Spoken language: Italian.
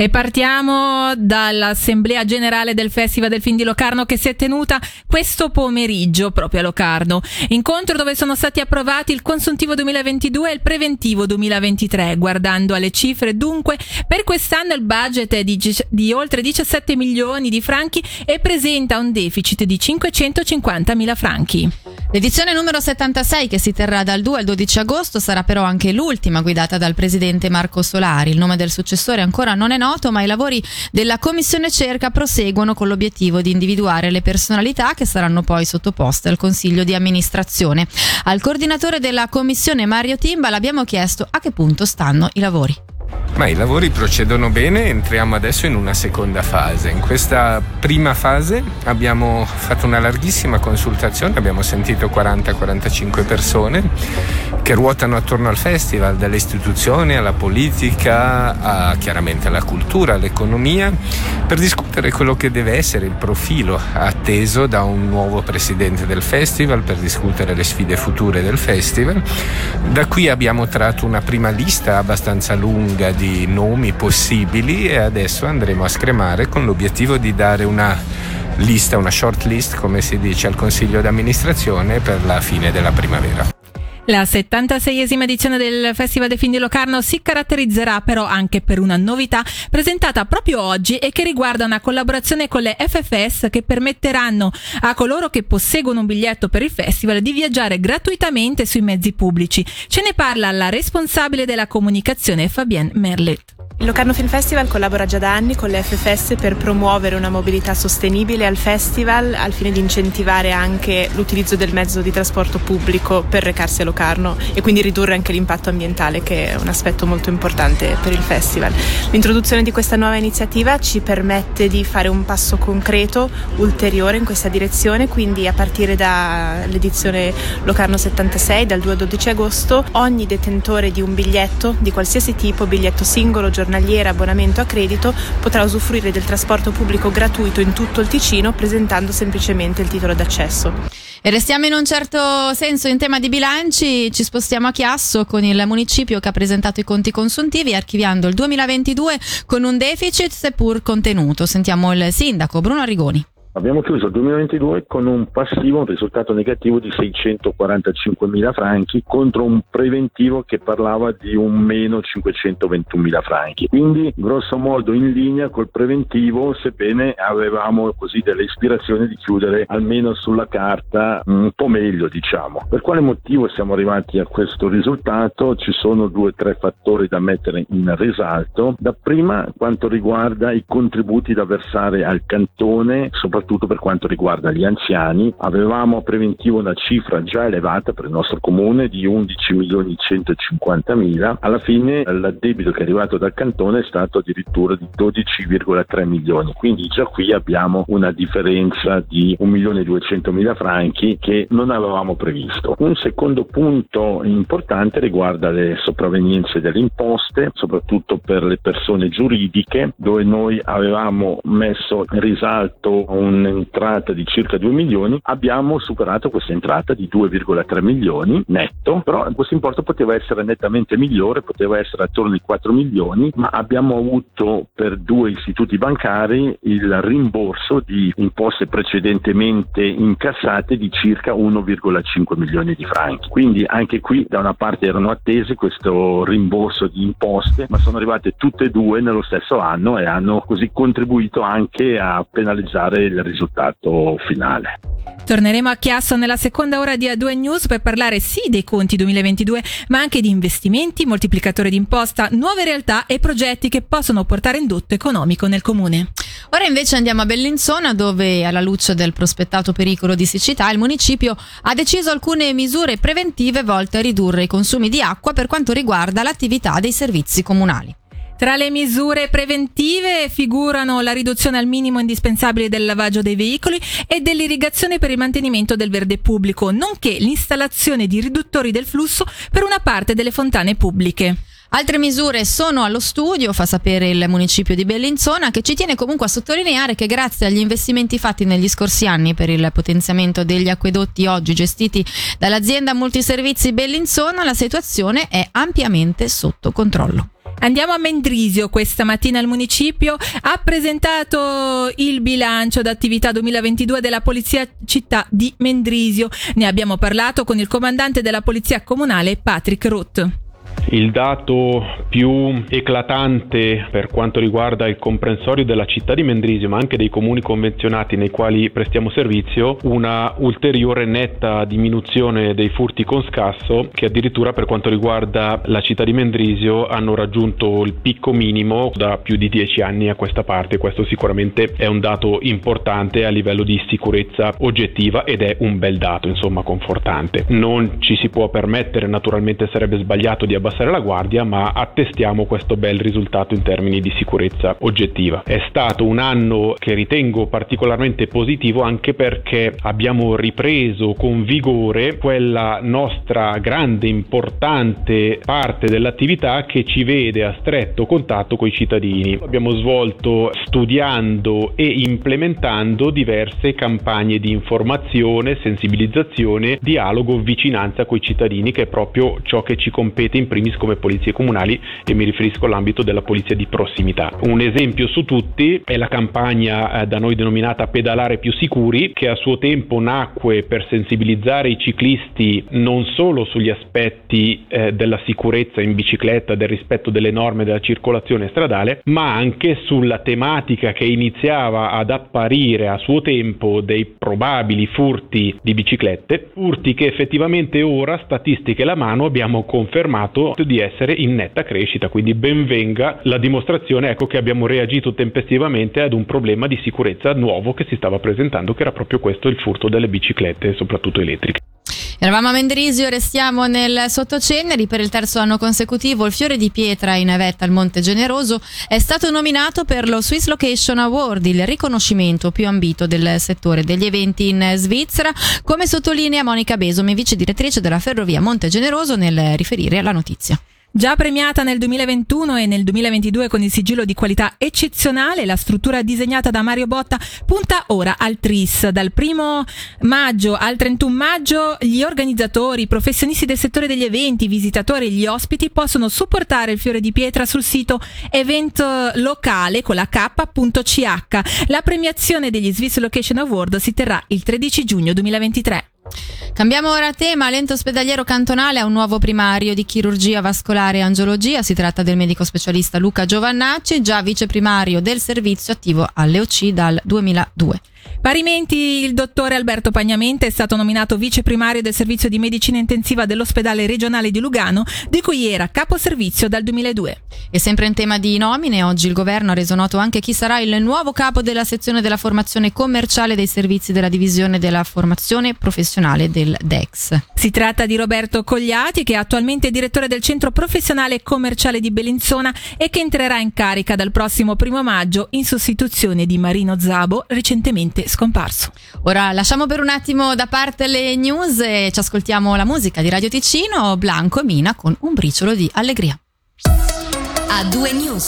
E partiamo dall'Assemblea Generale del Festival del Film di Locarno che si è tenuta questo pomeriggio proprio a Locarno. Incontro dove sono stati approvati il consuntivo 2022 e il preventivo 2023. Guardando alle cifre, dunque, per quest'anno il budget è di, di oltre 17 milioni di franchi e presenta un deficit di 550 mila franchi. L'edizione numero 76 che si terrà dal 2 al 12 agosto sarà però anche l'ultima guidata dal presidente Marco Solari. Il nome del successore ancora non è noto, ma i lavori della commissione cerca proseguono con l'obiettivo di individuare le personalità che saranno poi sottoposte al consiglio di amministrazione. Al coordinatore della commissione Mario Timba l'abbiamo chiesto a che punto stanno i lavori. Ma i lavori procedono bene, entriamo adesso in una seconda fase. In questa prima fase abbiamo fatto una larghissima consultazione, abbiamo sentito 40-45 persone che ruotano attorno al festival, dalle istituzioni alla politica, a, chiaramente alla cultura, all'economia, per discutere quello che deve essere il profilo atteso da un nuovo presidente del festival, per discutere le sfide future del festival. Da qui abbiamo tratto una prima lista abbastanza lunga di nomi possibili e adesso andremo a scremare con l'obiettivo di dare una lista, una short list come si dice al consiglio d'amministrazione per la fine della primavera. La 76esima edizione del Festival dei Film di Locarno si caratterizzerà però anche per una novità presentata proprio oggi e che riguarda una collaborazione con le FFS che permetteranno a coloro che posseggono un biglietto per il festival di viaggiare gratuitamente sui mezzi pubblici. Ce ne parla la responsabile della comunicazione Fabienne Merlet. Il Locarno Film Festival collabora già da anni con le FFS per promuovere una mobilità sostenibile al festival al fine di incentivare anche l'utilizzo del mezzo di trasporto pubblico per recarsi a Locarno e quindi ridurre anche l'impatto ambientale che è un aspetto molto importante per il festival. L'introduzione di questa nuova iniziativa ci permette di fare un passo concreto ulteriore in questa direzione, quindi a partire dall'edizione Locarno 76 dal 2 al 12 agosto ogni detentore di un biglietto di qualsiasi tipo, biglietto singolo, giornaliero, giornaliera, abbonamento a credito, potrà usufruire del trasporto pubblico gratuito in tutto il Ticino presentando semplicemente il titolo d'accesso. E restiamo in un certo senso in tema di bilanci, ci spostiamo a Chiasso con il municipio che ha presentato i conti consuntivi archiviando il 2022 con un deficit seppur contenuto. Sentiamo il sindaco Bruno Arrigoni. Abbiamo chiuso il 2022 con un passivo, un risultato negativo di 645 mila franchi contro un preventivo che parlava di un meno 521 mila franchi. Quindi grosso modo in linea col preventivo, sebbene avevamo così delle ispirazioni di chiudere almeno sulla carta un po' meglio diciamo. Per quale motivo siamo arrivati a questo risultato? Ci sono due o tre fattori da mettere in risalto. Da prima quanto riguarda i contributi da versare al cantone, soprattutto soprattutto per quanto riguarda gli anziani. Avevamo preventivo una cifra già elevata per il nostro comune di 11 milioni 150 mila, alla fine l'addebito che è arrivato dal cantone è stato addirittura di 12,3 milioni, quindi già qui abbiamo una differenza di 1 milione e 200 mila franchi che non avevamo previsto. Un secondo punto importante riguarda le sopravvenienze delle imposte, soprattutto per le persone giuridiche, dove noi avevamo messo in risalto un un'entrata di circa 2 milioni, abbiamo superato questa entrata di 2,3 milioni netto, però questo importo poteva essere nettamente migliore, poteva essere attorno ai 4 milioni, ma abbiamo avuto per due istituti bancari il rimborso di imposte precedentemente incassate di circa 1,5 milioni di franchi. Quindi anche qui da una parte erano attese questo rimborso di imposte, ma sono arrivate tutte e due nello stesso anno e hanno così contribuito anche a penalizzare il risultato finale. Torneremo a Chiasso nella seconda ora di A2 News per parlare sì dei conti 2022, ma anche di investimenti, moltiplicatore d'imposta, nuove realtà e progetti che possono portare indotto economico nel comune. Ora invece andiamo a Bellinzona dove alla luce del prospettato pericolo di siccità il municipio ha deciso alcune misure preventive volte a ridurre i consumi di acqua per quanto riguarda l'attività dei servizi comunali. Tra le misure preventive figurano la riduzione al minimo indispensabile del lavaggio dei veicoli e dell'irrigazione per il mantenimento del verde pubblico, nonché l'installazione di riduttori del flusso per una parte delle fontane pubbliche. Altre misure sono allo studio, fa sapere il municipio di Bellinzona, che ci tiene comunque a sottolineare che grazie agli investimenti fatti negli scorsi anni per il potenziamento degli acquedotti oggi gestiti dall'azienda multiservizi Bellinzona, la situazione è ampiamente sotto controllo. Andiamo a Mendrisio, questa mattina il municipio ha presentato il bilancio d'attività 2022 della Polizia Città di Mendrisio. Ne abbiamo parlato con il comandante della Polizia Comunale Patrick Ruth. Il dato più eclatante per quanto riguarda il comprensorio della città di Mendrisio, ma anche dei comuni convenzionati nei quali prestiamo servizio, una ulteriore netta diminuzione dei furti con scasso che addirittura per quanto riguarda la città di Mendrisio hanno raggiunto il picco minimo da più di dieci anni a questa parte. Questo sicuramente è un dato importante a livello di sicurezza oggettiva ed è un bel dato, insomma, confortante. Non ci si può permettere, naturalmente sarebbe sbagliato di abbassare abbassare la guardia, ma attestiamo questo bel risultato in termini di sicurezza oggettiva. È stato un anno che ritengo particolarmente positivo anche perché abbiamo ripreso con vigore quella nostra grande, importante parte dell'attività che ci vede a stretto contatto con i cittadini. Abbiamo svolto studiando e implementando diverse campagne di informazione, sensibilizzazione, dialogo, vicinanza con i cittadini, che è proprio ciò che ci compete in primis come polizie comunali e mi riferisco all'ambito della polizia di prossimità. Un esempio su tutti è la campagna eh, da noi denominata Pedalare più sicuri che a suo tempo nacque per sensibilizzare i ciclisti non solo sugli aspetti eh, della sicurezza in bicicletta, del rispetto delle norme della circolazione stradale, ma anche sulla tematica che iniziava ad apparire a suo tempo dei probabili furti di biciclette, furti che effettivamente ora, statistiche alla mano, abbiamo confermato di essere in netta crescita, quindi benvenga la dimostrazione ecco, che abbiamo reagito tempestivamente ad un problema di sicurezza nuovo che si stava presentando, che era proprio questo il furto delle biciclette, soprattutto elettriche. Eravamo a Mendrisio, restiamo nel Sottoceneri per il terzo anno consecutivo. Il fiore di pietra in vetta al Monte Generoso è stato nominato per lo Swiss Location Award, il riconoscimento più ambito del settore degli eventi in Svizzera, come sottolinea Monica Besomi, vice direttrice della Ferrovia Monte Generoso, nel riferire la notizia. Già premiata nel 2021 e nel 2022 con il sigillo di qualità eccezionale, la struttura disegnata da Mario Botta punta ora al TRIS. Dal 1 maggio al 31 maggio gli organizzatori, i professionisti del settore degli eventi, i visitatori e gli ospiti possono supportare il fiore di pietra sul sito eventlocale con la k.ch. La premiazione degli Swiss Location Award si terrà il 13 giugno 2023. Cambiamo ora tema. L'ente ospedaliero cantonale ha un nuovo primario di chirurgia vascolare e angiologia. Si tratta del medico specialista Luca Giovannacci, già viceprimario del servizio attivo alle OC dal 2002. Parimenti il dottore Alberto Pagnamente è stato nominato vice primario del servizio di medicina intensiva dell'ospedale regionale di Lugano, di cui era capo servizio dal 2002. E sempre in tema di nomine, oggi il governo ha reso noto anche chi sarà il nuovo capo della sezione della formazione commerciale dei servizi della divisione della formazione professionale del DEX. Si tratta di Roberto Cogliati, che è attualmente direttore del centro professionale commerciale di Bellinzona e che entrerà in carica dal prossimo primo maggio in sostituzione di Marino Zabo, recentemente scomparso. Ora lasciamo per un attimo da parte le news e ci ascoltiamo la musica di Radio Ticino, Blanco e Mina con un briciolo di allegria. A due news.